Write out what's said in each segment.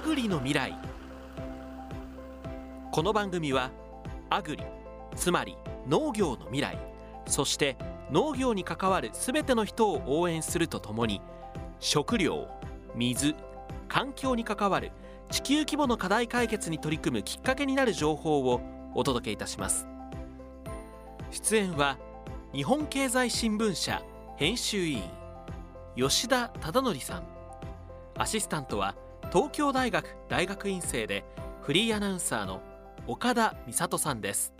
アグリの未来。この番組はアグリつまり農業の未来そして農業に関わるすべての人を応援するとともに食料水環境に関わる地球規模の課題解決に取り組むきっかけになる情報をお届けいたします。出演は日本経済新聞社編集委員吉田忠則さん。アシスタントは東京大学大学院生でフリーアナウンサーの岡田美里さんです。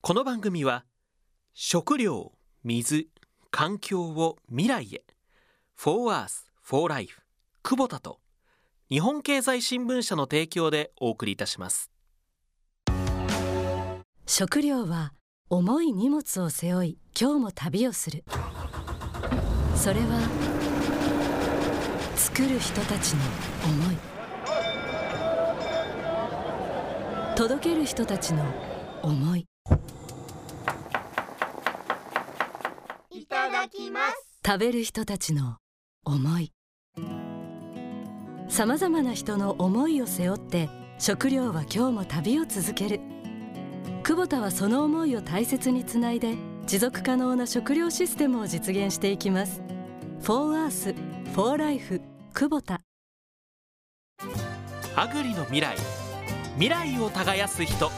この番組は食料水環境を未来へ For Earth for Life 久保田と日本経済新聞社の提供でお送りいたします。食料は重い荷物を背負い今日も旅をする。それは作る人たちの思い。届ける人たちの思い。いただきます。食べる人たちの思い。さまざまな人の思いを背負って食料は今日も旅を続ける。久保田はその思いを大切につないで持続可能な食料システムを実現していきます「For Earth for Life 久保田」アグリの未来。未来を耕す人。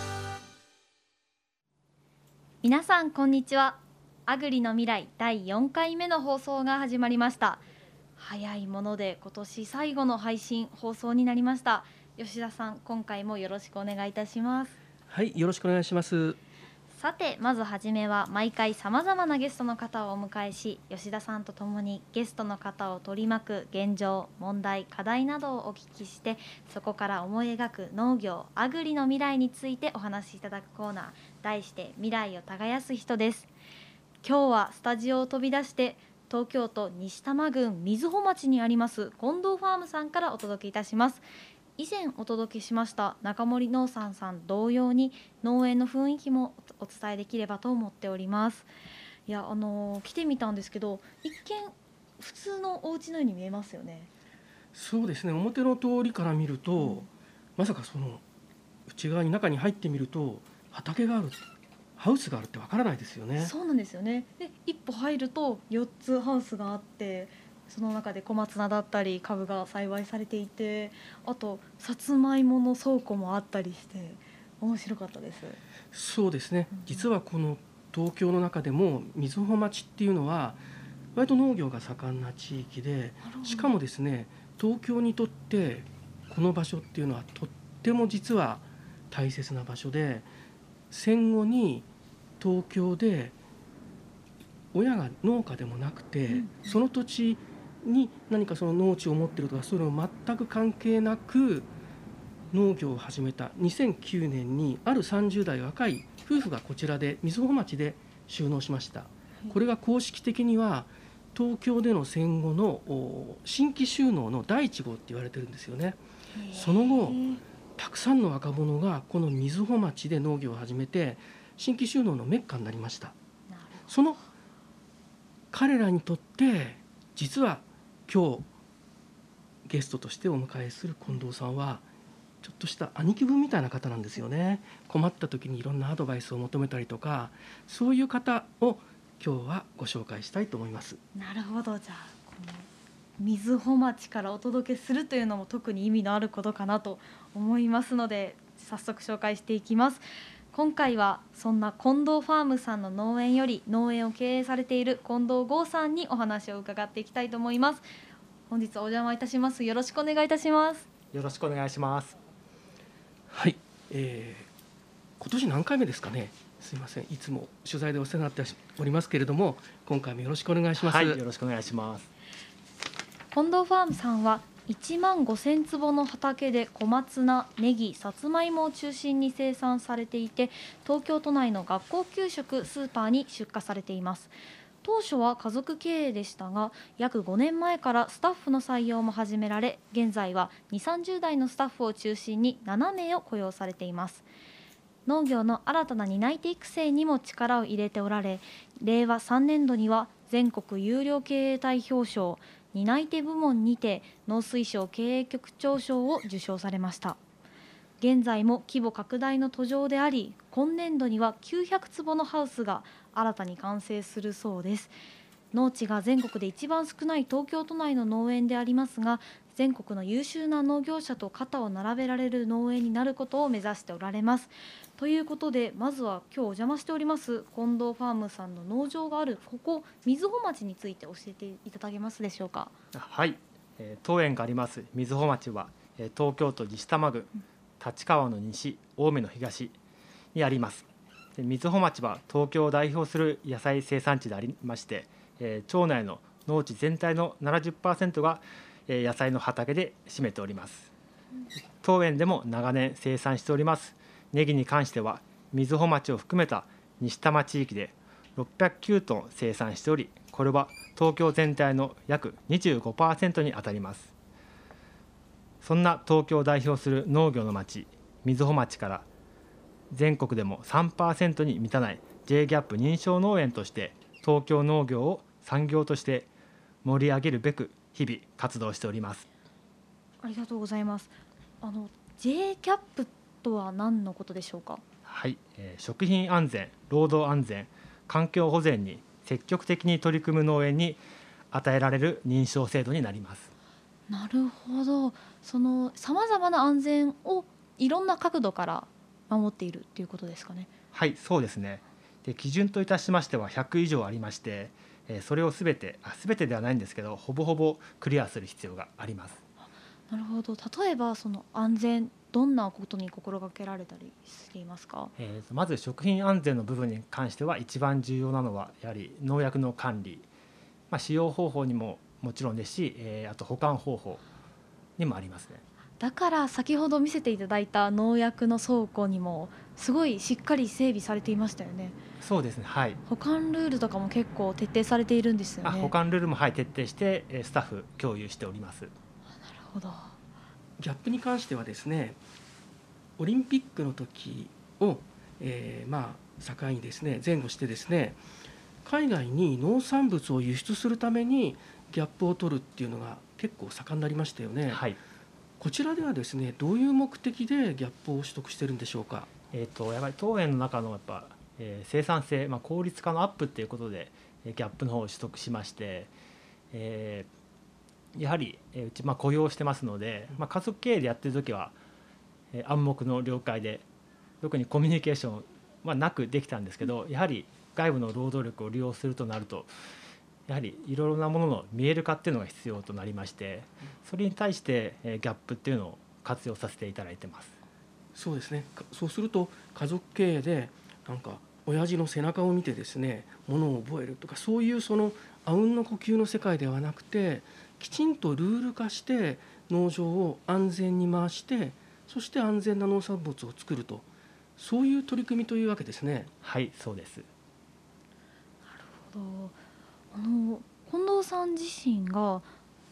皆さんこんにちは。アグリの未来第4回目の放送が始まりました。早いもので今年最後の配信放送になりました。吉田さん今回もよろしくお願いいたします。はい、よろしくお願いします。さてまずはじめは毎回さまざまなゲストの方をお迎えし吉田さんと共にゲストの方を取り巻く現状問題課題などをお聞きしてそこから思い描く農業アグリの未来についてお話しいただくコーナー題して未来を耕す人です今日はスタジオを飛び出して東京都西多摩郡瑞穂町にあります近藤ファームさんからお届けいたします。以前お届けしました中森農産さん同様に農園の雰囲気もお伝えできればと思っております。いやあのー来てみたんですけど一見普通のお家のように見えますよね。そうですね、表の通りから見ると、うん。まさかその内側に中に入ってみると畑がある、ハウスがあるってわからないですよね。そうなんですよね。で一歩入ると4つハウスがあってその中で小松菜だったり株が栽培されていてあとさつまいもの倉庫もあったりして面白かったです。そうですね。うん。実はこの東京の中でも瑞穂町っていうのは割と農業が盛んな地域で、しかもですね、東京にとってこの場所っていうのはとっても実は大切な場所で、戦後に東京で親が農家でもなくて、うん。その土地に何かその農地を持ってるとかそういうの全く関係なく農業を始めた2009年にある30代若い夫婦がこちらで瑞穂町で就農しました。これが公式的には東京での戦後のお新規就農の第一号って言われてるんですよね。その後たくさんの若者がこの瑞穂町で農業を始めて新規就農のメッカになりました。その彼らにとって実は今日ゲストとしてお迎えする近藤さんはちょっとした兄貴分みたいな方なんですよね。困った時にいろんなアドバイスを求めたりとかそういう方を今日はご紹介したいと思います。なるほど。じゃあこの瑞穂町からお届けするというのも特に意味のあることかなと思いますので早速紹介していきます。今回はそんな近藤ファームさんの農園より農園を経営されている近藤剛さんにお話を伺っていきたいと思います。本日お邪魔いたします。よろしくお願いいたします。よろしくお願いします。はい、えー今年何回目ですかね？すいません。いつも取材でお世話になっておりますけれども今回もよろしくお願いします、はいよろしくお願いします。近藤ファームさんは1万5000坪の畑で小松菜、ネギ、さつまいもを中心に生産されていて東京都内の学校給食スーパーに出荷されています。当初は家族経営でしたが約5年前からスタッフの採用も始められ現在は2 3 0代のスタッフを中心に7名を雇用されています。農業の新たな担い手育成にも力を入れておられ令和3年度には全国有料経営体表彰担い手部門にて農水省経営局長賞を受賞されました。現在も規模拡大の途上であり今年度には900坪のハウスが新たに完成するそうです。農地が全国で一番少ない東京都内の農園でありますが全国の優秀な農業者と肩を並べられる農園になることを目指しておられます。ということでまずは今日お邪魔しております近藤ファームさんの農場があるここ瑞穂町について教えていただけますでしょうか？はい、えー当園があります瑞穂町は、えー東京都西多摩郡立川の西青梅の東にあります。で瑞穂町は東京を代表する野菜生産地でありまして、えー町内の農地全体の70%が、野菜の畑で占めております。当園でも長年生産しております。ネギに関しては瑞穂町を含めた西多摩地域で609トン生産しておりこれは東京全体の約25%にあたります。そんな東京を代表する農業の町瑞穂町から全国でも3%に満たない J ギャップ認証農園として東京農業を産業として盛り上げるべく日々活動しております。ありがとうございます。あの J キャップとは何のことでしょうか？はい、えー食品安全労働安全環境保全に積極的に取り組む農園に与えられる認証制度になります。なるほど。そのさまざまな安全をいろんな角度から守っているっていうことですかね？はいそうですね。で基準といたしましては100以上ありまして、えーそれをすべてあすべてではないんですけどほぼほぼクリアする必要があります。なるほど。例えばその安全どんなことに心がけられたりしていますか？えーとまず食品安全の部分に関しては一番重要なのはやはり農薬の管理、まあ、使用方法にももちろんですし、えーあと保管方法にもありますねだから先ほど見せていただいた農薬の倉庫にもすごいしっかり整備されていましたよね。そうですね。はい。保管ルールとかも結構徹底されているんですよね。あ保管ルールも、はい、徹底してえースタッフ共有しております。なるほど。ギャップに関してはですねオリンピックの時を、えーまあ境にですね前後してですね海外に農産物を輸出するためにギャップを取るっていうのが結構盛んになりましたよね、はいこちらではですねどういう目的でギャップを取得してるんでしょうか？えー、とやっぱり当園の中のやっぱ、えー生産性、まあ、効率化のアップっていうことでえギャップの方を取得しまして、えーやはり、えうち、まあ、雇用してますので、まあ、家族経営でやってる時は、えー暗黙の了解で特にコミュニケーションはなくできたんですけどやはり外部の労働力を利用するとなるとやはりいろいろなものの見える化っていうのが必要となりましてそれに対して、えーギャップっていうのを活用させていただいてます。そうですねかそうすると家族経営でなんか親父の背中を見てですねものを覚えるとかそういうそのあうんの呼吸の世界ではなくてきちんとルール化して農場を安全に回してそして安全な農産物を作るとそういう取り組みというわけですね。はいそうですあの近藤さん自身が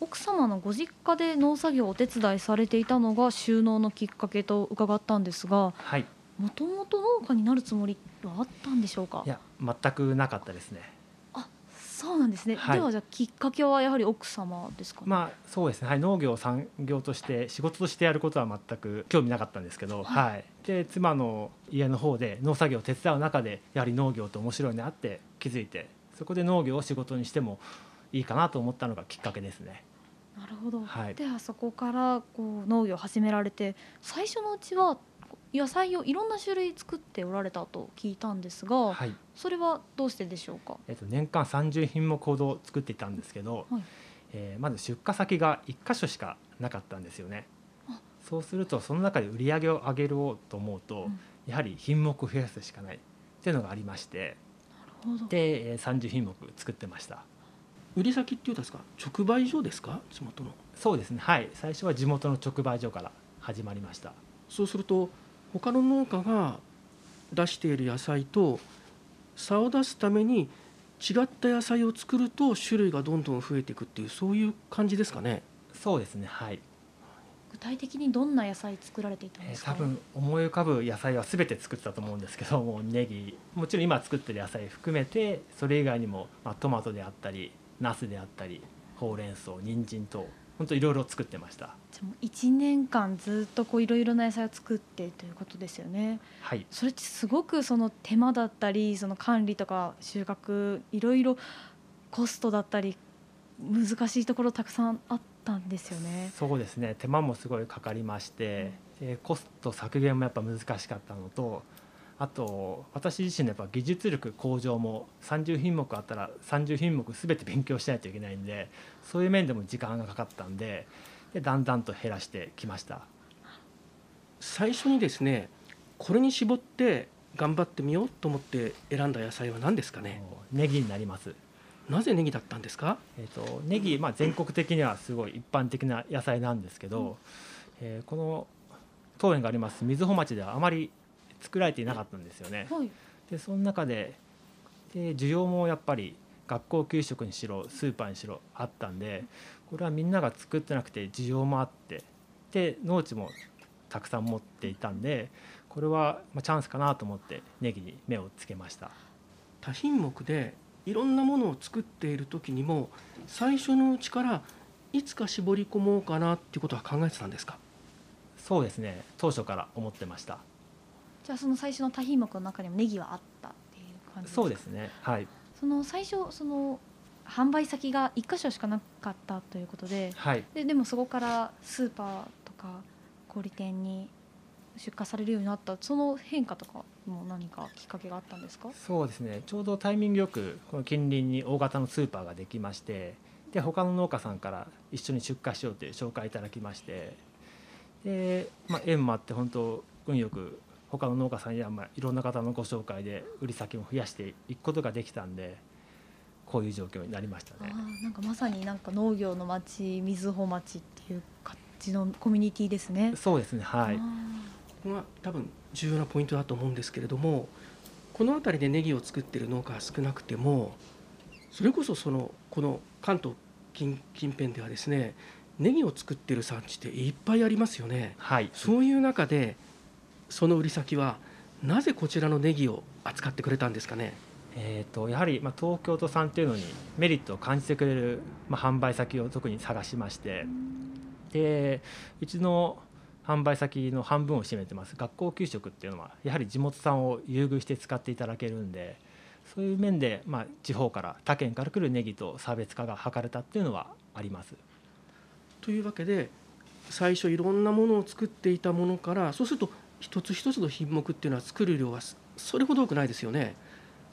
奥様のご実家で農作業をお手伝いされていたのが収納のきっかけと伺ったんですがはい。もともと農家になるつもりはあったんでしょうか？いや全くなかったですね。あそうなんですね、はい。ではじゃあきっかけはやはり奥様ですかね、まあそうですね、はい、農業を産業として仕事としてやることは全く興味なかったんですけど、はい。で妻の家の方で農作業を手伝う中でやはり農業って面白いなって気づいてそこで農業を仕事にしてもいいかなと思ったのがきっかけですね。なるほど、はい。ではそこからこう農業を始められて最初のうちは野菜をいろんな種類作っておられたと聞いたんですが、はい。それはどうしてでしょうか？えっと、年間30品目ほど作っていたんですけど、はい。えーまず出荷先が1箇所しかなかったんですよね。あ。そうするとその中で売り上げを上げようと思うと、うん。やはり品目を増やすしかないっていうのがありましてでえー30品目作ってました。売り先っていうんですか？直売所ですか？地元の。そうですね。はい。最初は地元の直売所から始まりました。そうすると他の農家が出している野菜と差を出すために違った野菜を作ると種類がどんどん増えていくっていうそういう感じですかね？そうですね。はい具体的にどんな野菜作られていたんえーですか、多分思い浮かぶ野菜は全て作ってたと思うんですけどもうネギもちろん今作ってる野菜含めてそれ以外にも、まあ、トマトであったりナスであったりほうれん草人参と本当いろいろ作ってました。じゃあもう1年間ずっとこういろいろな野菜を作ってということですよね。はい。それってすごくその手間だったりその管理とか収穫いろいろコストだったり難しいところたくさんあったんですよね。そうですね。手間もすごいかかりまして、でコスト削減もやっぱ難しかったのとあと私自身のやっぱ技術力向上も30品目あったら30品目全て勉強しないといけないんでそういう面でも時間がかかったんででだんだんと減らしてきました。最初にですねこれに絞って頑張ってみようと思って選んだ野菜は何ですかね？ネギになりますなぜネギだったんですか？えー、とネギ、まあ、全国的にはすごい一般的な野菜なんですけど、えーこの当園があります瑞穂町ではあまり作られていなかったんですよね。はい、でその中でで需要もやっぱり学校給食にしろスーパーにしろあったんでこれはみんなが作ってなくて需要もあってで農地もたくさん持っていたんでこれはまあチャンスかなと思ってネギに目をつけました。多品目でいろんなものを作っている時にも最初のうちからいつか絞り込もうかなっていうことは考えてたんですか？そうですね。当初から思ってました。じゃあその最初の多品目の中にもネギはあったっていう感じですか？そうですね。はい。その最初その販売先が1箇所しかなかったということではい。ででもそこからスーパーとか小売店に出荷されるようになったその変化とかも何かきっかけがあったんですか？そうですね。ちょうどタイミングよくこの近隣に大型のスーパーができましてで他の農家さんから一緒に出荷しようという紹介いただきましてで、まあ、縁もあって本当運よく他の農家さんや、まあ、いろんな方のご紹介で売り先も増やしていくことができたんでこういう状況になりましたね。なんかまさになんか農業の町瑞穂町っていう感じのコミュニティですね。そうですね。はい。あここが多分重要なポイントだと思うんですけれどもこの辺りでネギを作っている農家が少なくてもそれこそそのこの関東近近辺ではですねネギを作っている産地っていっぱいありますよね。はいそういう中でその売り先はなぜこちらのネギを扱ってくれたんですかね？えー、とやはり、まあ、東京都産っていうのにメリットを感じてくれる、まあ、販売先を特に探しましてでうちの販売先の半分を占めてます学校給食っていうのはやはり地元産を優遇して使っていただけるんでそういう面で、まあ、地方から他県から来るネギと差別化が図れたっていうのはあります。というわけで最初いろんなものを作っていたものからそうすると一つ一つの品目っていうのは作る量はそそれほど多くないですよね。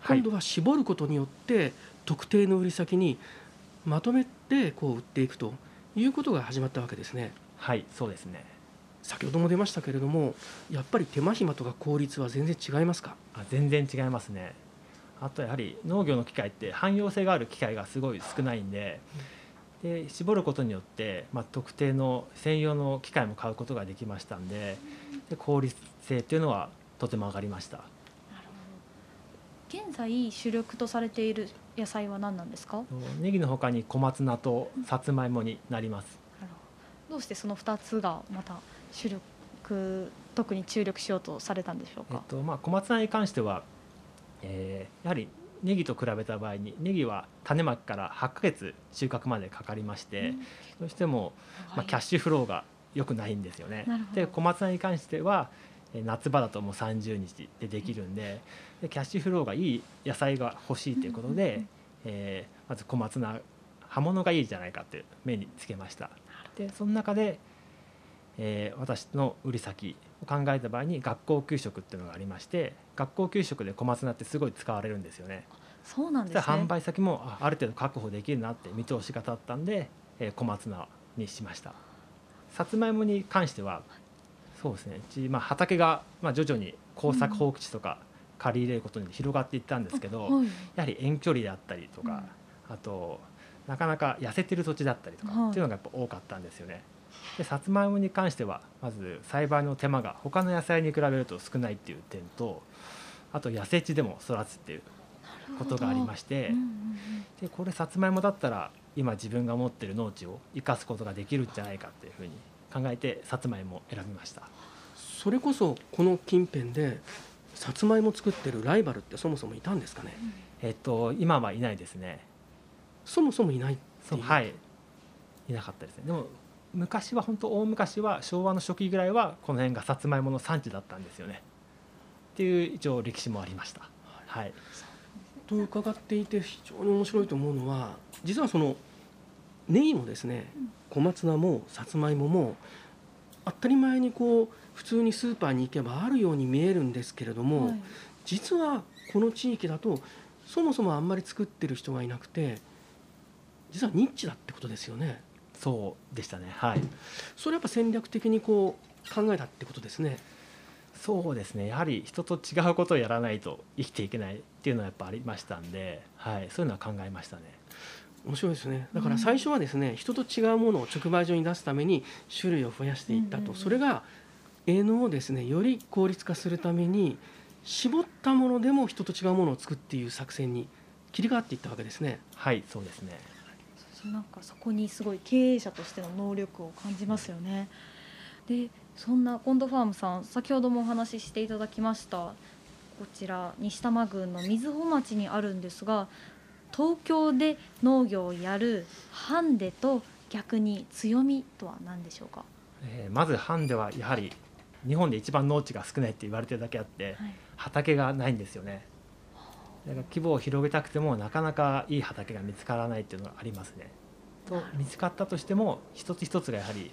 はい今度は絞ることによって特定の売り先にまとめてこう売っていくということが始まったわけですね。はいそうですね先ほども出ましたけれどもやっぱり手間暇とか効率は全然違いますか？あ全然違いますね。あとやはり農業の機械って汎用性がある機械がすごい少ないんでで絞ることによって、まあ、特定の専用の機械も買うことができましたんでで効率性っていうのはとても上がりました。なるほど。現在主力とされている野菜は何なんですか？ネギの他に小松菜とさつまいもになります。なるほど。どうしてその2つがまた主力特に注力しようとされたんでしょうか、えっとまあ、小松菜に関しては、えーやはりネギと比べた場合にネギは種まきから8ヶ月収穫までかかりまして、どうしてもまあ、キャッシュフローが良くないんですよね。で小松菜に関してはえー夏場だともう30日でできるんででキャッシュフローがいい野菜が欲しいということで、うんうんうんえーまず小松菜葉物がいいじゃないかっていう目につけました。でその中で、えー私の売り先を考えた場合に学校給食っていうのがありまして学校給食で小松菜ってすごい使われるんですよね。そうなんでですね。販売先もあある程度確保できるなって見通しが立ったんで、えー小松菜にしました。さつまいもに関してはそうですね。うち、まあ、畑が、まあ、徐々に耕作放棄地とか借り入れることに広がっていったんですけど、はい。やはり遠距離であったりとか、あとなかなか痩せてる土地だったりとかはいっていうのがやっぱ多かったんですよね。でさつまいもに関してはまず栽培の手間が他の野菜に比べると少ないっていう点とあと野生地でも育つっていうことがありまして、うんうんうんでこれさつまいもだったら今自分が持ってる農地を生かすことができるんじゃないかっていうふうに考えてさつまいもを選びました。それこそこの近辺でさつまいも作ってるライバルってそもそもいたんですかね？えっと今はいないですね。そもそもいないってそいう。うはい。いなかったですね。でも昔は本当大昔は昭和の初期ぐらいはこの辺がさつまいもの産地だったんですよね。っていう一応歴史もありました。はい。と伺っていて非常に面白いと思うのは実はそのネギもですね小松菜もさつまいもも当たり前にこう普通にスーパーに行けばあるように見えるんですけれども、はい。実はこの地域だとそもそもあんまり作ってる人がいなくて実はニッチだってことですよねそうでしたね。はい。それやっぱ戦略的にこう考えたってことですね。そうですね。やはり人と違うことをやらないと生きていけないっていうのはやっぱありましたんで、はい、そういうのは考えましたね。面白いですね。だから最初はですね、人と違うものを直売所に出すために種類を増やしていったと、うんうん。うんそれが営農をですねより効率化するために絞ったものでも人と違うものを作るっていう作戦に切り替わっていったわけですね。はいそうですねなんかそこにすごい経営者としての能力を感じますよね。でそんな近藤ファームさん先ほどもお話ししていただきましたこちら西多摩郡の瑞穂町にあるんですが東京で農業をやるハンデと逆に強みとは何でしょうか、えーまずハンデはやはり日本で一番農地が少ないって言われてるだけあってはい。畑がないんですよねだから規模を広げたくてもなかなかいい畑が見つからないっていうのがありますね。と見つかったとしても一つ一つがやはり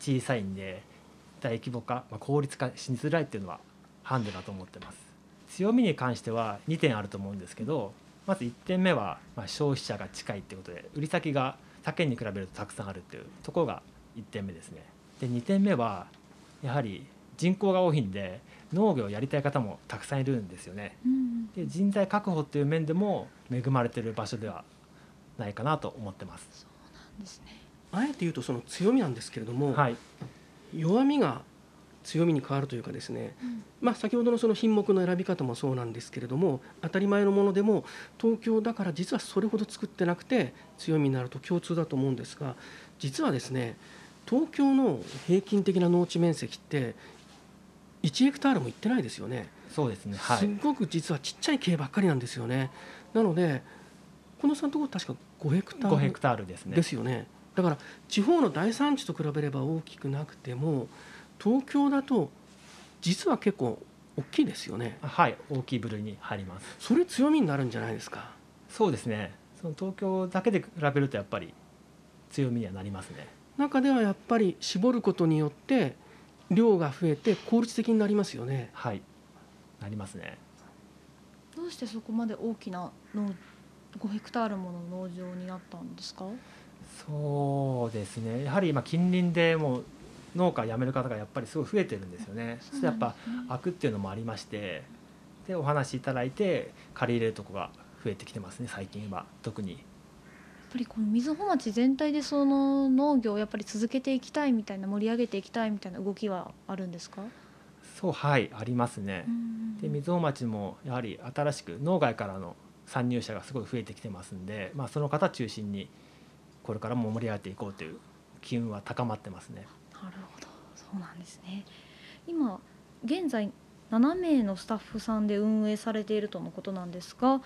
小さいんで大規模化、まあ、効率化しづらいっていうのはハンデだと思ってます。強みに関しては2点あると思うんですけどまず1点目はまあ消費者が近いってことで売り先が他県に比べるとたくさんあるっていうところが1点目ですね。で2点目はやはり人口が多いんで農業をやりたい方もたくさんいるんですよね。うん。で人材確保っていう面でも恵まれてる場所ではないかなと思ってます。ですね。あえて言うとその強みなんですけれども、はい、弱みが強みに変わるというかですね、うん。まあ、先ほどのその品目の選び方もそうなんですけれども当たり前のものでも東京だから実はそれほど作ってなくて強みになると共通だと思うんですが実はですね東京の平均的な農地面積って1ヘクタールもいってないですよね、そうですね。はすっい、ごく実はちっちゃい系ばっかりなんですよねなのでこのさんのところ確か5ヘクタール5ヘクタールですね。ですよねだから地方の大産地と比べれば大きくなくても東京だと実は結構大きいですよねはい、大きい部類に入ります。それ強みになるんじゃないですかそうですね。その東京だけで比べるとやっぱり強みにはなりますね。中ではやっぱり絞ることによって量が増えて効率的になりますよねはい、なりますね。どうしてそこまで大きな農5ヘクタールもの農場になったんですか？そうですね。やはり今近隣でもう農家辞める方がやっぱりすごい増えてるんですよね。そしてやっぱ開くっていうのもありまして、でお話しいただいて借り入れるとこが増えてきてますね。最近は特に。やっぱりこの瑞穂町全体でその農業をやっぱり続けていきたいみたいな盛り上げていきたいみたいな動きはあるんですか、そうはいありますね。で瑞穂町もやはり新しく農外からの参入者がすごい増えてきてますんで、まあ、その方中心にこれからも盛り上げていこうという機運は高まってますね。なるほどそうなんですね今現在7名のスタッフさんで運営されているとのことなんですが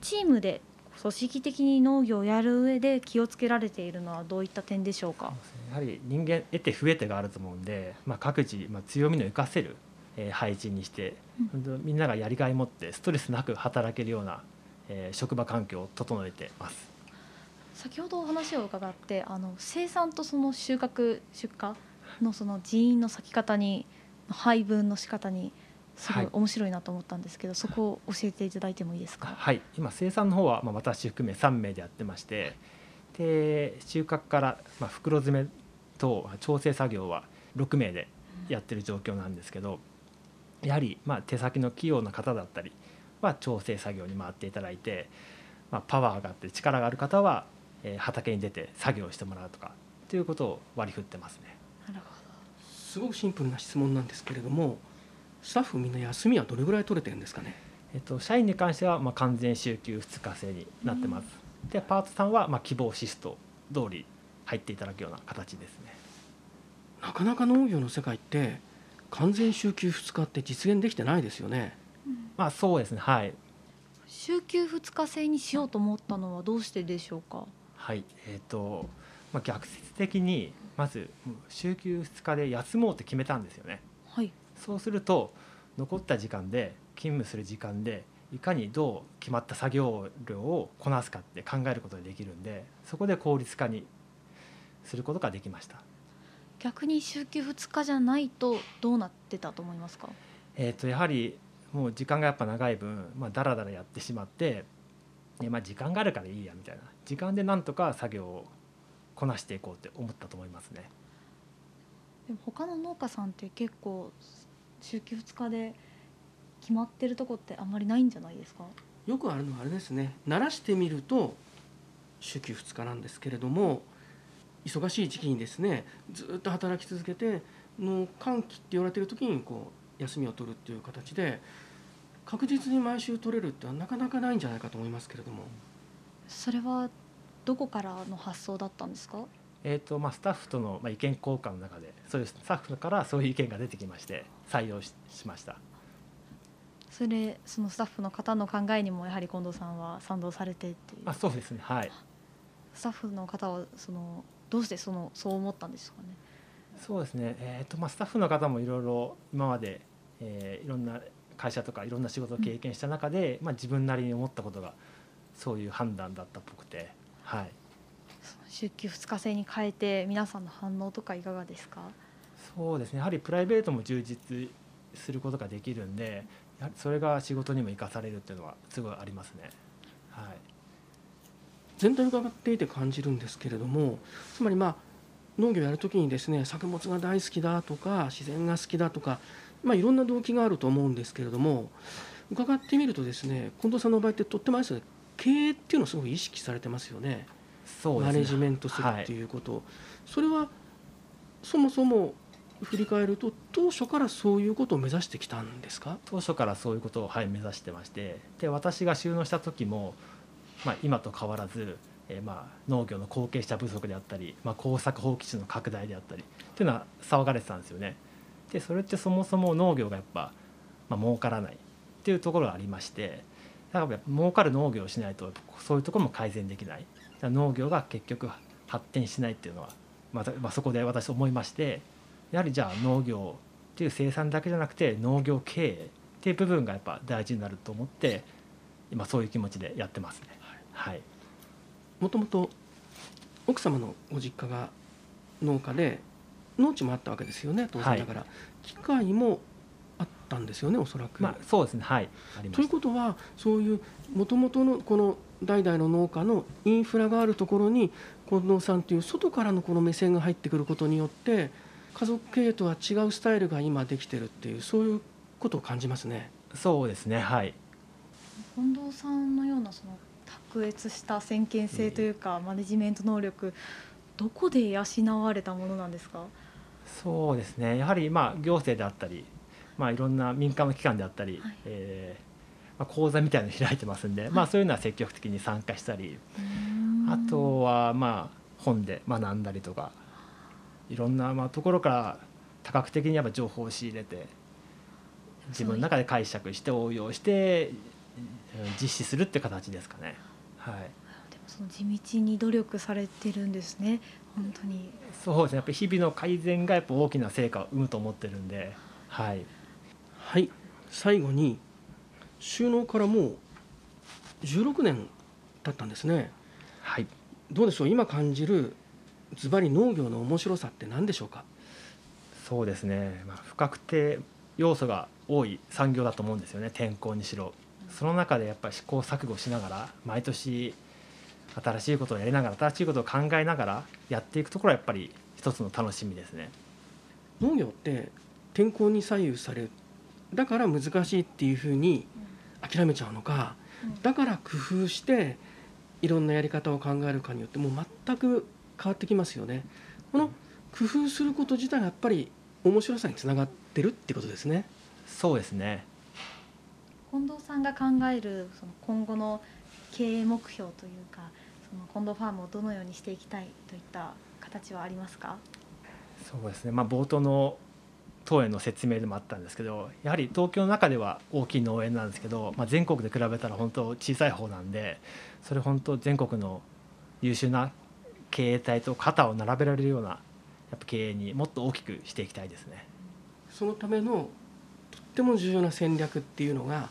チームで組織的に農業をやる上で気をつけられているのはどういった点でしょうか？やはり人間得て増えてがあると思うんで、まあ、各自、まあ、強みの生かせる、えー配置にして、本当みんながやりがい持ってストレスなく働けるような、えー職場環境を整えてます。先ほどお話を伺ってあの生産とその収穫出荷のその人員の割き方に配分の仕方にすごはいい面白いなと思ったんですけど、そこを教えていただいてもいいですか？はい、今生産の方は、まあ、私含め3名でやってましてで収穫から、まあ、袋詰めと調整作業は6名でやってる状況なんですけどやはり、まあ、手先の器用な方だったりは調整作業に回っていただいて、まあ、パワーがあって力がある方は、えー畑に出て作業してもらうとかということを割り振ってますね。なるほすごくシンプルな質問なんですけれどもスタッフみんな休みはどれぐらい取れてるんですかね？えっと、社員に関してはまあ完全週休2日制になってます。でパートさんはまあ希望シフト通り入っていただくような形ですね。なかなか農業の世界って完全週休2日って実現できてないですよね。まあそうですね。はい。週休2日制にしようと思ったのはどうしてでしょうか？はい。えっ、と、まあ、逆説的にまず週休2日で休もうって決めたんですよね。はいそうすると残った時間で勤務する時間でいかにどう決まった作業量をこなすかって考えることができるんでそこで効率化にすることができました。逆に週休2日じゃないとどうなってたと思いますか？えー、とやはりもう時間がやっぱ長い分、まあ、だらだらやってしまって、えまあ、時間があるからいいやみたいな。時間でなんとか作業をこなしていこうって思ったと思いますね。でも他の農家さんって結構週休2日で決まってるとこってあんまりないんじゃないですか？よくあるのはあれですね。慣らしてみると週休2日なんですけれども忙しい時期にですねずっと働き続けての寒気って言われてる時にこう休みを取るっていう形で確実に毎週取れるってのはなかなかないんじゃないかと思いますけれども。それはどこからの発想だったんですか？えーとまあ、スタッフとのまあ意見交換の中でそういうスタッフからそういう意見が出てきまして採用ししました。それそのスタッフの方の考えにもやはり近藤さんは賛同されてっていう。あそうですね。はい。スタッフの方はそのどうしてそのそう思ったんですかね？そうですね、えーとまあ、スタッフの方もいろいろ今まで、えーいろんな会社とかいろんな仕事を経験した中で、まあ、自分なりに思ったことがそういう判断だったっぽくて、はい、週休2日制に変えて皆さんの反応とかいかがですか？そうですね。やはりプライベートも充実することができるんでそれが仕事にも生かされるっていうのはすごいありますね。はい。全体を伺っていて感じるんですけれどもつまりまあ農業やるときにですね作物が大好きだとか自然が好きだとか、まあ、いろんな動機があると思うんですけれども伺ってみるとですね近藤さんの場合ってとってもあれですね。経営っていうのをすごく意識されてますよねマネジメントするっていうこと、それはそもそも振り返ると当初からそういうことを目指してきたんですか？当初からそういうことを、はい、目指してまして。で私が就農した時も、まあ、今と変わらず、えーまあ、農業の後継者不足であったり、まあ、耕作放棄地の拡大であったりっていうのは騒がれてたんですよね。でそれってそもそも農業がやっぱ、まあ儲からないっていうところがありまして。だからやっぱ儲かる農業をしないとそういうところも改善できない農業が結局発展しないっていうのはまた、まあ、そこで私思いましてやはりじゃあ農業っていう生産だけじゃなくて農業経営っていう部分がやっぱ大事になると思って今そういう気持ちでやってますね。はい、もともと奥様のご実家が農家で農地もあったわけですよね当然ながら、機械もあったんですよねおそらく。まあそうですねはいというす。ことはそういうもともとのこの代々の農家のインフラがあるところに近藤さんという外からのこの目線が入ってくることによって家族経営とは違うスタイルが今できてるっていうそういうことを感じますね。そうですねはい。近藤さんのようなその卓越した先見性というか、マネジメント能力どこで養われたものなんですか？そうですねやはりまあ行政であったり、まあ、いろんな民間の機関であったり、はいえーまあ、講座みたいなの開いてますんで、まあ、そういうのは積極的に参加したりあとはまあ本で学んだりとかいろんなまあところから多角的にやっぱ情報を仕入れて自分の中で解釈して応用してうん実施するって形ですかね。はい、でもその地道に努力されてるんですね。本当に。そうですね。やっぱり日々の改善がやっぱ大きな成果を生むと思ってるんで、はい、はい。最後に収納からもう16年経ったんですね。はい。どうでしょう？今感じるズバリ農業の面白さって何でしょうか？そうですね、まあ、不確定要素が多い産業だと思うんですよね。天候にしろ。その中でやっぱり試行錯誤しながら毎年新しいことをやりながら新しいことを考えながらやっていくところはやっぱり一つの楽しみですね。農業って天候に左右される。だから難しいっていうふうに諦めちゃうのかうんだから工夫していろんなやり方を考えるかによってもう全く変わってきますよね。この工夫すること自体がやっぱり面白さにつながってるってことですね。そうですね近藤さんが考えるその今後の経営目標というかその近藤ファームをどのようにしていきたいといった形はありますか？そうですね、まあ、冒頭の当園の説明でもあったんですけどやはり東京の中では大きい農園なんですけど、まあ、全国で比べたら本当小さい方なんでそれ本当全国の優秀な経営体と肩を並べられるようなやっぱ経営にもっと大きくしていきたいですね。そのためのとっても重要な戦略っていうのが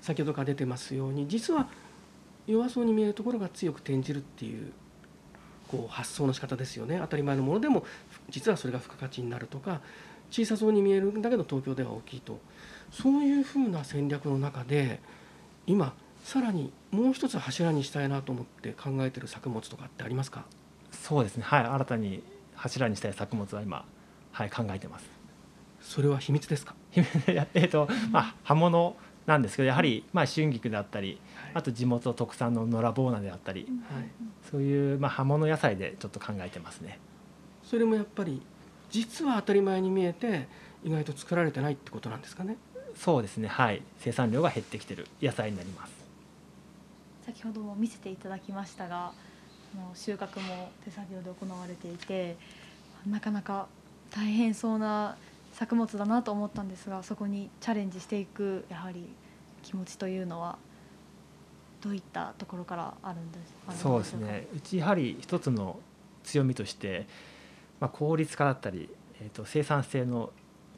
先ほどから出てますように実は弱そうに見えるところが強く転じるっていうこう発想の仕方ですよね当たり前のものでも実はそれが付加価値になるとか小さそうに見えるんだけど東京では大きいと。そういうふうな戦略の中で今さらにもう一つ柱にしたいなと思って考えてる作物とかってありますか？そうですね。はい新たに柱にしたい作物は今、はい、考えてます。それは秘密ですか？えっとまあ葉物なんですけどやはりまあ春菊であったりあと地元特産の野良ボーナであったりはい。そういうまあ葉物野菜でちょっと考えてますね。それもやっぱり実は当たり前に見えて意外と作られてないってことなんですかね。そうですね。はい。生産量が減ってきてる。野菜になります。先ほども見せていただきましたがあの収穫も手作業で行われていてなかなか大変そうな作物だなと思ったんですがそこにチャレンジしていくやはり気持ちというのはどういったところからあるんですそうですね。うちやはり一つの強みとして、まあ、効率化だったり、えー、と生産性の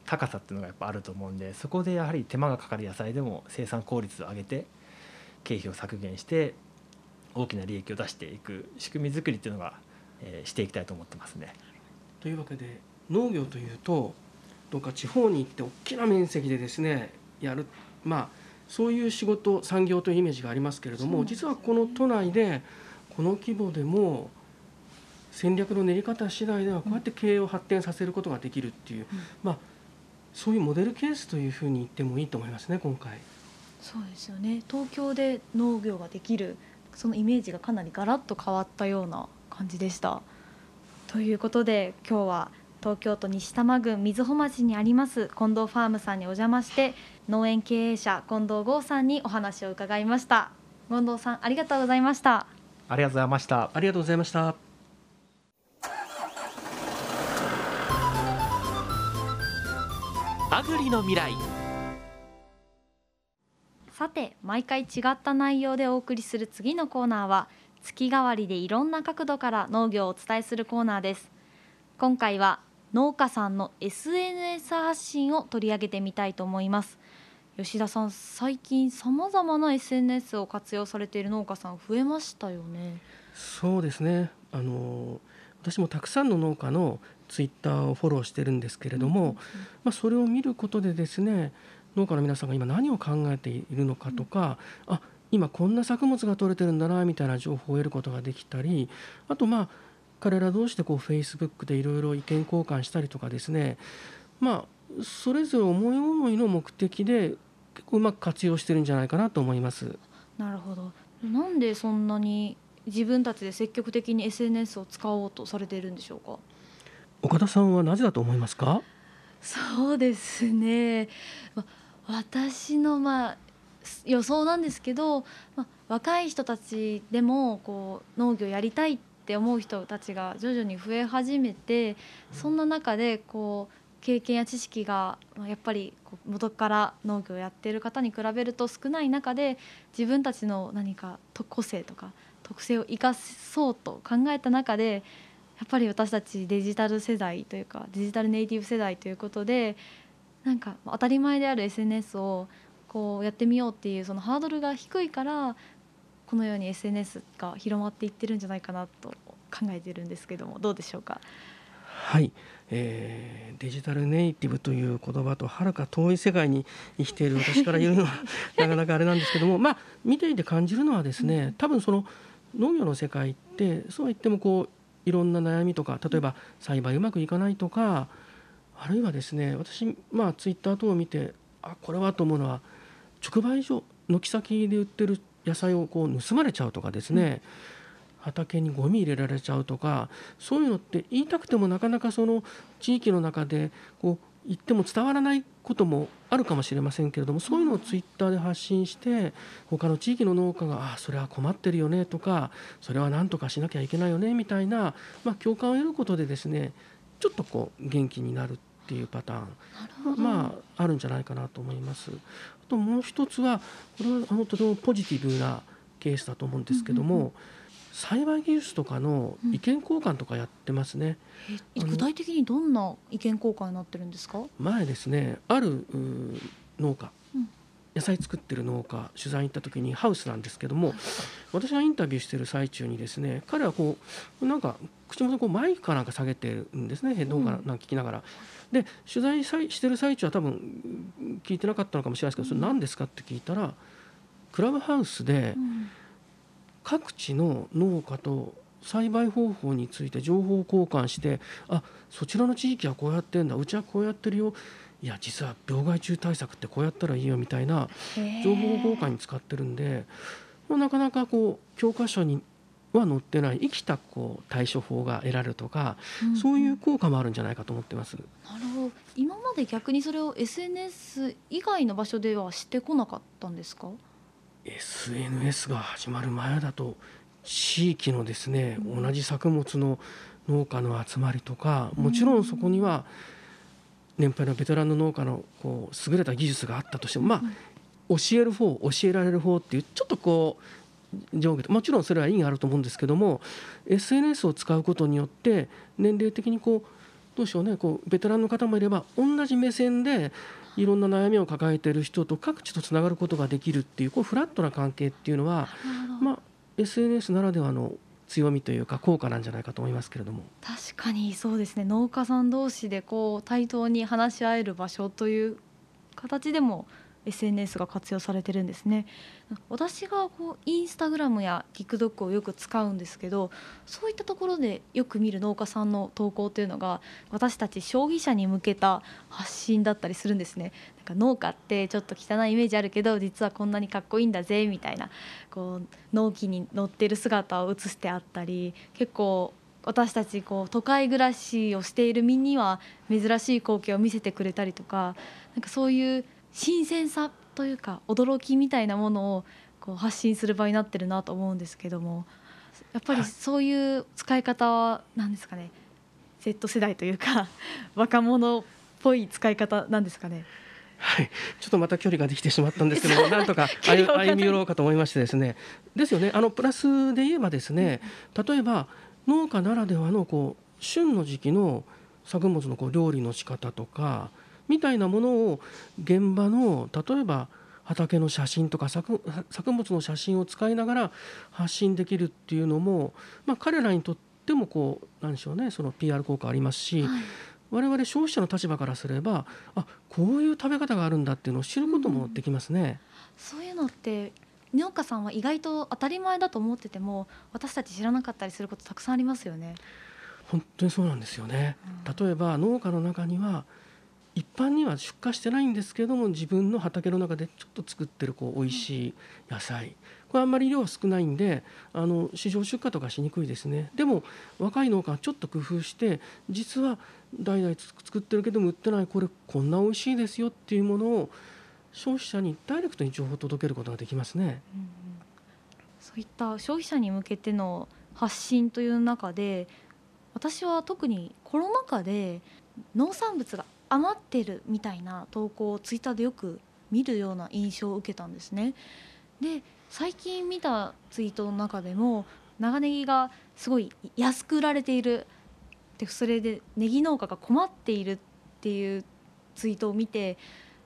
高さっていうのがやっぱあると思うんでそこでやはり手間がかかる野菜でも生産効率を上げて経費を削減して大きな利益を出していく仕組み作りっていうのが、えーしていきたいと思ってますね。というわけで農業というとどうか地方に行って大きな面積でですねやるまあそういう仕事産業というイメージがありますけれども、ね実はこの都内でこの規模でも戦略の練り方次第ではこうやって経営を発展させることができるっていう、うんまあそういうモデルケースというふうに言ってもいいと思いますね今回。そうですよね東京で農業ができるそのイメージがかなりガラッと変わったような感じでした。ということで今日は東京都西多摩郡瑞穂町にあります近藤ファームさんにお邪魔して農園経営者近藤剛さんにお話を伺いました近藤さんありがとうございましたありがとうございました。ありがとうございました。アグリの未来。さて毎回違った内容でお送りする次のコーナーは月替わりでいろんな角度から農業をお伝えするコーナーです。今回は農家さんの SNS 発信を取り上げてみたいと思います。吉田さん最近さまざまな SNS を活用されている農家さん増えましたよね。そうですね。あの私もたくさんの農家のツイッターをフォローしてるんですけれども、まあ、それを見ることでですね農家の皆さんが今何を考えているのかとか、あ今こんな作物が取れてるんだなみたいな情報を得ることができたりあとまあ彼ら同士でこうフェイスブックでいろいろ意見交換したりとかですねまあそれぞれ思い思いの目的で結構うまく活用してるんじゃないかなと思います。なるほど。なんでそんなに自分たちで積極的に SNS を使おうとされているんでしょうか？岡田さんはなぜだと思いますか？そうですね、私のまあ予想なんですけど、ま、若い人たちでもこう農業やりたいって思う人たちが徐々に増え始めてそんな中でこう経験や知識がやっぱり元から農業をやっている方に比べると少ない中で自分たちの何か個性とか特性を生かそうと考えた中でやっぱり私たちデジタル世代というかデジタルネイティブ世代ということでなんか当たり前である SNS をこうやってみようっていうそのハードルが低いからこのように SNS が広まっていってるんじゃないかなと考えてるんですけどもどうでしょうか？はい、えーデジタルネイティブという言葉とはるか遠い世界に生きている私から言うのはなかなかあれなんですけども まあ見ていて感じるのはですね多分その農業の世界ってそうは言ってもこういろんな悩みとか例えば栽培うまくいかないとかあるいはですね私まあツイッター等を見てあこれはと思うのは直売所軒先で売ってる野菜をこう盗まれちゃうとかですね、畑にゴミ入れられちゃうとかそういうのって言いたくてもなかなかその地域の中でこう言っても伝わらないこともあるかもしれませんけれどもそういうのをツイッターで発信して他の地域の農家が「ああそれは困ってるよね」とか「それは何とかしなきゃいけないよね」みたいな、まあ、共感を得ることでですねちょっとこう元気になるっていうパターンまああるんじゃないかなと思います。あともう一つはこれはあのとてもポジティブなケースだと思うんですけども、うんうん栽培技術とかの意見交換とかやってますね。えあの。具体的にどんな意見交換になってるんですか？前ですねある農家、うん。野菜作ってる農家取材に行った時にハウスなんですけども私がインタビューしてる最中にですね彼はこうなんか口元にこうマイクかなんか下げてるんですね。ヘッドホンからなんか聞きながら。で取材してる最中は多分うん聞いてなかったのかもしれないですけど、それ何ですかって聞いたらクラブハウスでうん各地の農家と栽培方法について情報交換してあそちらの地域はこうやってんだうちはこうやってるよ。いや実は病害虫対策ってこうやったらいいよみたいな情報交換に使ってるんで、まあなかなかこう教科書には載ってない生きたこう対処法が得られるとか、んそういう効果もあるんじゃないかと思ってます。なるほど。今まで逆にそれを SNS 以外の場所ではしてこなかったんですか？SNS が始まる前だと地域のですね、うん。同じ作物の農家の集まりとかもちろんそこには年配のベテランの農家のこう優れた技術があったとしてもまあ教える方教えられる方っていうちょっとこう上下ともちろんそれは意義があると思うんですけども SNS を使うことによって年齢的にこうどうしようねこうベテランの方もいれば同じ目線でいろんな悩みを抱えている人と各地とつながることができるっていうこうフラットな関係っていうのは、まあ、SNS ならではの強みというか効果なんじゃないかと思いますけれども。確かにそうですね農家さん同士でこう対等に話し合える場所という形でも SNS が活用されてるんですね。私がこうインスタグラムや TikTok をよく使うんですけどそういったところでよく見る農家さんの投稿というのが私たち消費者に向けた発信だったりするんですね。なんか農家ってちょっと汚いイメージあるけど実はこんなにかっこいいんだぜみたいなこう農機に乗ってる姿を映してあったり結構私たちこう都会暮らしをしている身には珍しい光景を見せてくれたりとかなんかそういう新鮮さというか驚きみたいなものをこう発信する場になってるなと思うんですけどもやっぱりはいそういう使い方は何ですかね？Z 世代というか 若者っぽい使い方なんですかね？はい、ちょっとまた距離ができてしまったんですけども、なんとか歩み寄ろうかと思いましてですね。ですよね。あのプラスで言えばですね、例えば農家ならではのこう旬の時期の作物のこう料理の仕方とかみたいなものを現場の例えば畑の写真とか作作物の写真を使いながら発信できるっていうのも、まあ彼らにとってもこうなんでしょうね、その PR 効果ありますし。はい我々消費者の立場からすればあこういう食べ方があるんだっていうのを知ることもできますね。そういうのって農家さんは意外と当たり前だと思ってても私たち知らなかったりすることたくさんありますよね。本当にそうなんですよね。例えば農家の中には一般には出荷してないんですけども自分の畑の中でちょっと作ってるこう美味しい野菜。これあんまり量は少ないんであの市場出荷とかしにくいですね。でも若い農家はちょっと工夫して実は代々作ってるけども売ってないこれこんな美味しいですよっていうものを消費者にダイレクトに情報を届けることができますね。そういった消費者に向けての発信という中で私は特にコロナ禍で農産物が余ってるみたいな投稿をツイッターでよく見るような印象を受けたんですね。で最近見たツイートの中でも長ネギがすごい安く売られているでそれでネギ農家が困っているっていうツイートを見て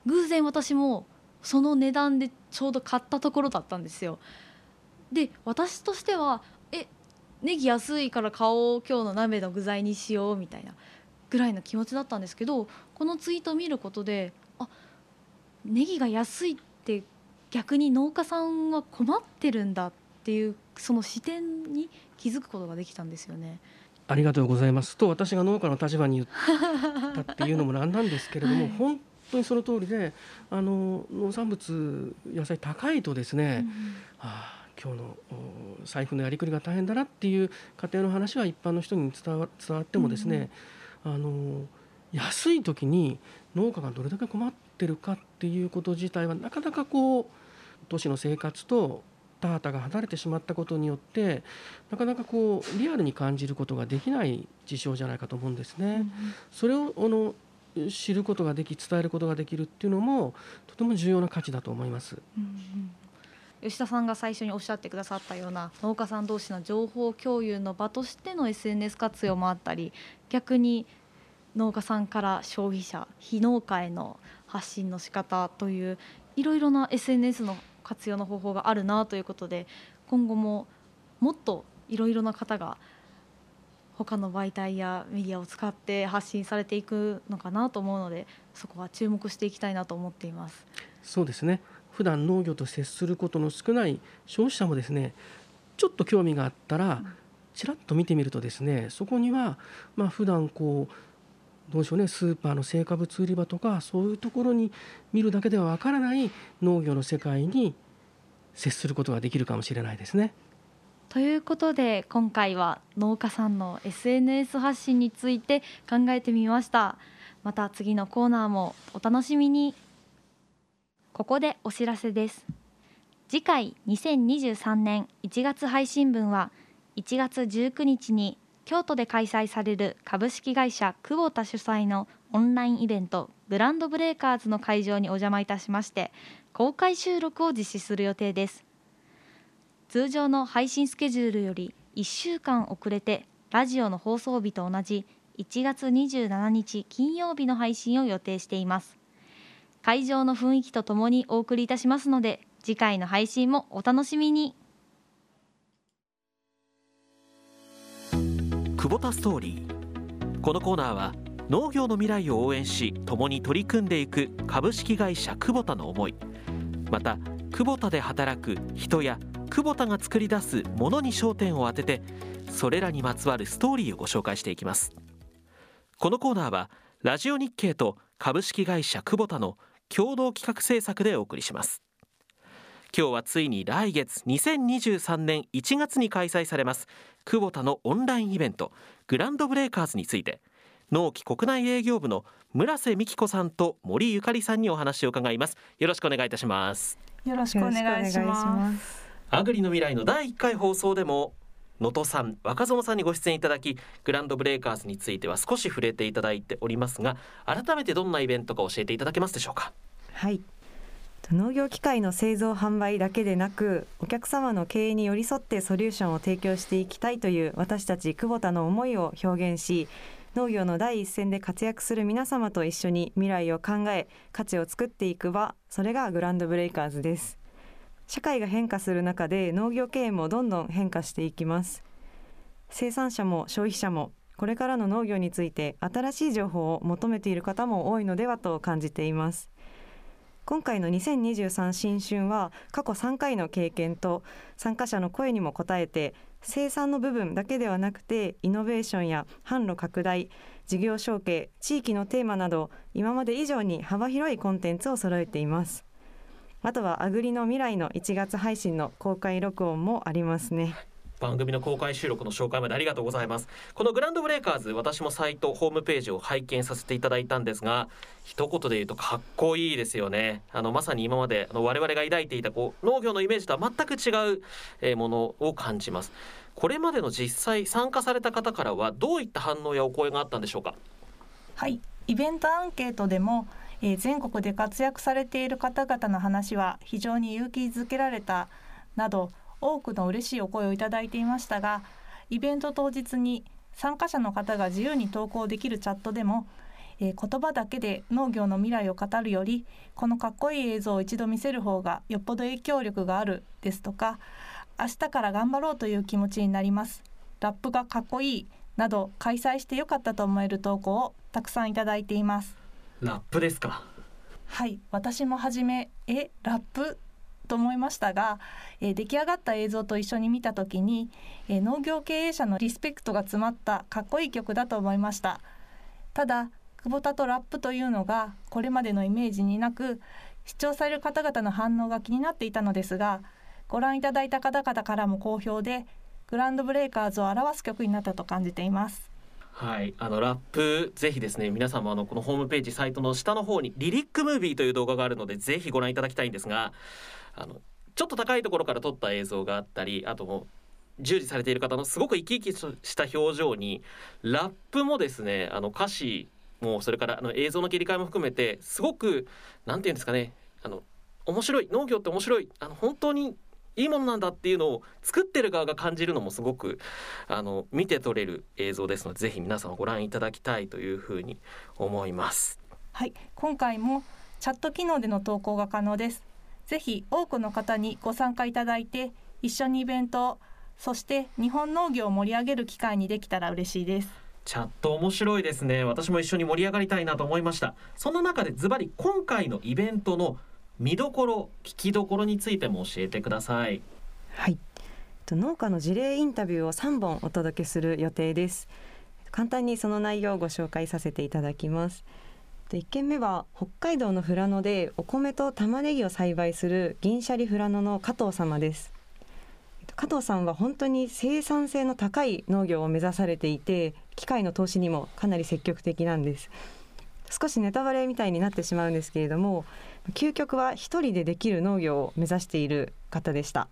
偶然私もその値段でちょうど買ったところだったんですよ。で私としてはえネギ安いから買おう今日の鍋の具材にしようみたいなぐらいの気持ちだったんですけどこのツイートを見ることであネギが安いって逆に農家さんは困ってるんだっていうその視点に気づくことができたんですよね。ありがとうございます。と私が農家の立場に言ったっていうのもなんなんですけれども、はい。本当にその通りであの農産物野菜高いとですね、ああ今日のお財布のやりくりが大変だなっていう家庭の話は一般の人に伝わ伝わってもですね、あの安い時に農家がどれだけ困ってるかっていうこと自体はなかなかこう都市の生活と田畑が離れてしまったことによってなかなかこうリアルに感じることができない事象じゃないかと思うんですね。うん、それをあの知ることができ伝えることができるっていうのもとても重要な価値だと思います。うん吉田さんが最初におっしゃってくださったような農家さん同士の情報共有の場としての SNS 活用もあったり逆に農家さんから消費者非農家への発信の仕方といういろいろな SNS の活用の方法があるなということで今後ももっといろいろな方が他の媒体やメディアを使って発信されていくのかなと思うのでそこは注目していきたいなと思っています。そうですね。普段農業と接することの少ない消費者もですねちょっと興味があったらちらっと見てみるとですねそこにはまあ普段こうどうでしょうねスーパーの青果物売り場とかそういうところに見るだけではわからない農業の世界に接することができるかもしれないですね。ということで今回は農家さんの SNS 発信について考えてみました。また次のコーナーもお楽しみにここでお知らせです。次回2023年1月配信分は1月19日に京都で開催される株式会社久保田主催のオンラインイベントグランドブレーカーズの会場にお邪魔いたしまして公開収録を実施する予定です。通常の配信スケジュールより1週間遅れてラジオの放送日と同じ1月27日金曜日の配信を予定しています。会場の雰囲気とともにお送りいたしますので次回の配信もお楽しみに。久保田ストーリー。このコーナーは農業の未来を応援し共に取り組んでいく株式会社久保田の思い。また久保田で働く人や久保田が作り出すものに焦点を当ててそれらにまつわるストーリーをご紹介していきます。このコーナーはラジオ日経と株式会社久保田の共同企画制作でお送りします。今日はついに来月2023年1月に開催されます久保田のオンラインイベントグランドブレーカーズについて農機国内営業部の村瀬美希子さんと森ゆかりさんにお話を伺います。よろしくお願いいたします。よろしくお願いします。アグリの未来の第1回放送でも能登さん若園さんにご出演いただきグランドブレーカーズについては少し触れていただいておりますが改めてどんなイベントか教えていただけますでしょうか？はい。農業機械の製造販売だけでなくお客様の経営に寄り添ってソリューションを提供していきたいという私たち久保田の思いを表現し農業の第一線で活躍する皆様と一緒に未来を考え価値を作っていく場それがグランドブレイカーズです。社会が変化する中で農業経営もどんどん変化していきます。生産者も消費者もこれからの農業について新しい情報を求めている方も多いのではと感じています。今回の2023新春は過去3回の経験と参加者の声にも応えて生産の部分だけではなくてイノベーションや販路拡大事業承継地域のテーマなど今まで以上に幅広いコンテンツを揃えています。あとはアグリの未来の1月配信の公開録音もありますね。番組の公開収録の紹介までありがとうございます。このグランドブレイカーズ私もサイトホームページを拝見させていただいたんですが一言で言うとかっこいいですよね。あのまさに今まであの我々が抱いていたこう農業のイメージとは全く違うものを感じます。これまでの実際参加された方からはどういった反応やお声があったんでしょうか？はい。イベントアンケートでもえー、全国で活躍されている方々の話は非常に勇気づけられたなど多くの嬉しいお声をいただいていましたがイベント当日に参加者の方が自由に投稿できるチャットでも、えー、言葉だけで農業の未来を語るよりこのかっこいい映像を一度見せる方がよっぽど影響力があるですとか明日から頑張ろうという気持ちになります。ラップがかっこいいなど開催してよかったと思える投稿をたくさんいただいています。ラップですか？はい私も初めえラップと思いましたが、えー、出来上がった映像と一緒に見た時に、えー、農業経営者のリスペクトが詰まったかっこいい曲だと思いました。ただ久保田とラップというのがこれまでのイメージになく視聴される方々の反応が気になっていたのですがご覧いただいた方々からも好評でグランドブレイカーズを表す曲になったと感じています。はい、あのラップぜひですね皆さんもあのこのホームページサイトの下の方にリリックムービーという動画があるのでぜひご覧いただきたいんですがあのちょっと高いところから撮った映像があったりあともう従事されている方のすごく生き生きした表情にラップもですねあの歌詞もそれからあの映像の切り替えも含めてすごくなんていうんですかねあの面白い農業って面白いあの本当にいいものなんだっていうのを作ってる側が感じるのもすごくあの見て取れる映像ですのでぜひ皆さんご覧いただきたいというふうに思います。はい。今回もチャット機能での投稿が可能です。ぜひ多くの方にご参加いただいて一緒にイベントそして日本農業を盛り上げる機会にできたら嬉しいです。チャット面白いですね。私も一緒に盛り上がりたいなと思いました。そんな中でズバリ今回のイベントの見どころ聞きどころについても教えてください。はい。農家の事例インタビューを3本お届けする予定です。簡単にその内容をご紹介させていただきます。1件目は北海道の富良野でお米と玉ねぎを栽培する銀シャリ富良野の加藤様です。加藤さんは本当に生産性の高い農業を目指されていて機械の投資にもかなり積極的なんです。少しネタバレみたいになってしまうんですけれども究極は一人でできる農業を目指している方でした。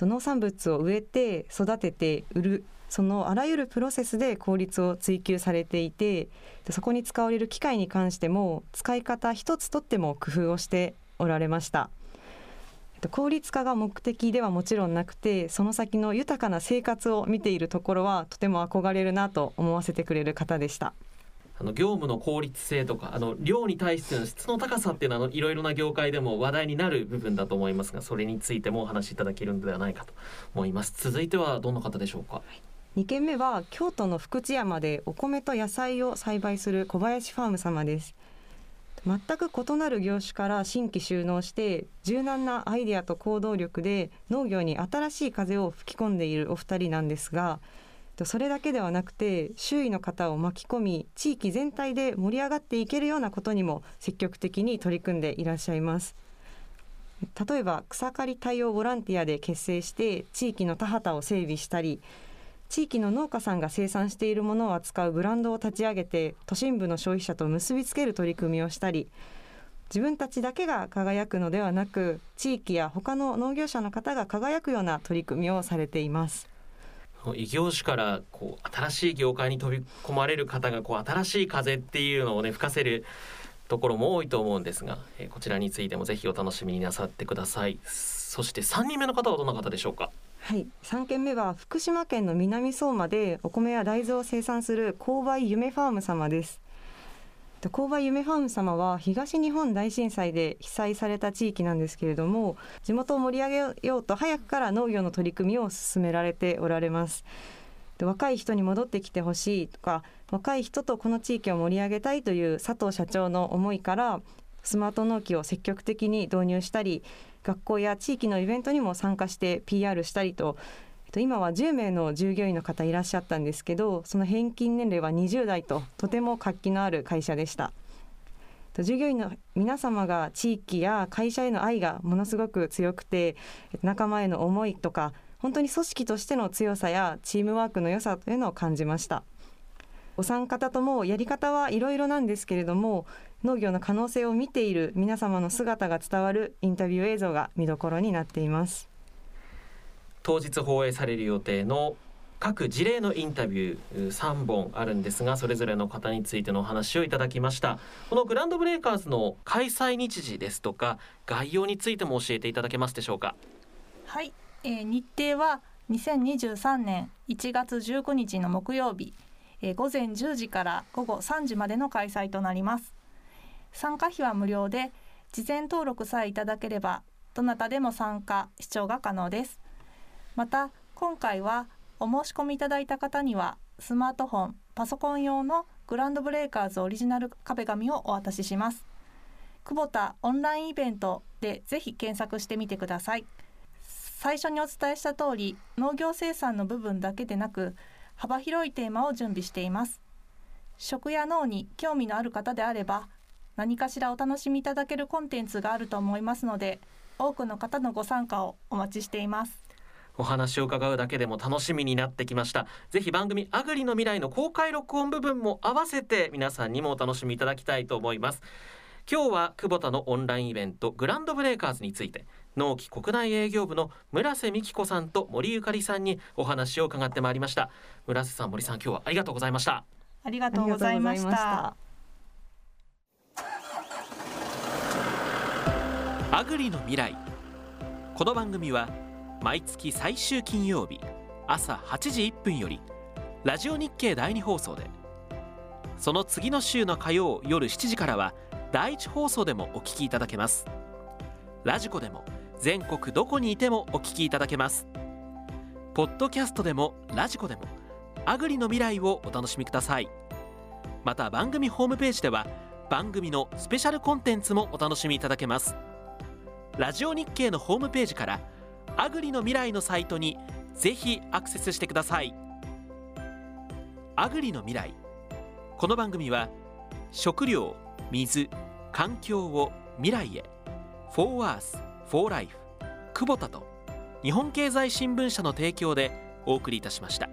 農産物を植えて育てて売るそのあらゆるプロセスで効率を追求されていてそこに使われる機械に関しても使い方一つとっても工夫をしておられました。効率化が目的ではもちろんなくてその先の豊かな生活を見ているところはとても憧れるなと思わせてくれる方でした。あの業務の効率性とかあの量に対しての質の高さっていうのはあのいろいろな業界でも話題になる部分だと思いますがそれについてもお話しいただけるのではないかと思います。続いてはどんな方でしょうか、2軒目は京都の福知山でお米と野菜を栽培する小林ファーム様です。全く異なる業種から新規収納して柔軟なアイデアと行動力で農業に新しい風を吹き込んでいるお二人なんですがそれだけではなくて周囲の方を巻き込み地域全体で盛り上がっていけるようなことにも積極的に取り組んでいらっしゃいます例えば草刈り対応ボランティアで結成して地域の田畑を整備したり地域の農家さんが生産しているものを扱うブランドを立ち上げて都心部の消費者と結びつける取り組みをしたり自分たちだけが輝くのではなく地域や他の農業者の方が輝くような取り組みをされています。の異業種からこう新しい業界に飛び込まれる方がこう新しい風っていうのをね吹かせるところも多いと思うんですが、えー、こちらについてもぜひお楽しみになさってください。そして3人目の方はどんな方でしょうか？はい。3件目は福島県の南相馬でお米や大豆を生産する購買夢ファーム様です。購買夢ファーム様は東日本大震災で被災された地域なんですけれども地元を盛り上げようと早くから農業の取り組みを進められておられます。若い人に戻ってきてほしいとか若い人とこの地域を盛り上げたいという佐藤社長の思いからスマート農機を積極的に導入したり学校や地域のイベントにも参加して PR したりと今は10名の従業員の方いらっしゃったんですけどその平均年齢は20代ととても活気のある会社でした。従業員の皆様が地域や会社への愛がものすごく強くて仲間への思いとか本当に組織としての強さやチームワークの良さというのを感じました。お三方ともやり方はいろいろなんですけれども農業の可能性を見ている皆様の姿が伝わるインタビュー映像が見どころになっています。当日放映される予定の各事例のインタビュー3本あるんですがそれぞれの方についてのお話をいただきました。このグランドブレイカーズの開催日時ですとか概要についても教えていただけますでしょうか？はい、えー、日程は2023年1月19日の木曜日、えー、午前10時から午後3時までの開催となります。参加費は無料で事前登録さえいただければどなたでも参加視聴が可能です。また今回はお申し込みいただいた方にはスマートフォンパソコン用のグランドブレイカーズオリジナル壁紙をお渡しします。久保田オンラインイベントでぜひ検索してみてください。最初にお伝えした通り農業生産の部分だけでなく幅広いテーマを準備しています。食や脳に興味のある方であれば何かしらお楽しみいただけるコンテンツがあると思いますので多くの方のご参加をお待ちしています。お話を伺うだけでも楽しみになってきました。ぜひ番組アグリの未来の公開録音部分も合わせて皆さんにもお楽しみいただきたいと思います。今日は久保田のオンラインイベントグランドブレイカーズについて農機国内営業部の村瀬美希子さんと森ゆかりさんにお話を伺ってまいりました。村瀬さん森さん今日はありがとうございました。ありがとうございました。アグリの未来。この番組は毎月最終金曜日朝8時1分よりラジオ日経第2放送で。その次の週の火曜夜7時からは第1放送でもお聞きいただけます。ラジコでも全国どこにいてもお聞きいただけます。ポッドキャストでもラジコでもアグリの未来をお楽しみください。また番組ホームページでは番組のスペシャルコンテンツもお楽しみいただけます。ラジオ日経のホームページからアグリの未来のサイトにぜひアクセスしてください。アグリの未来。この番組は食料水環境を未来へ。フォーワースフォーライフ久保田と日本経済新聞社の提供でお送りいたしました。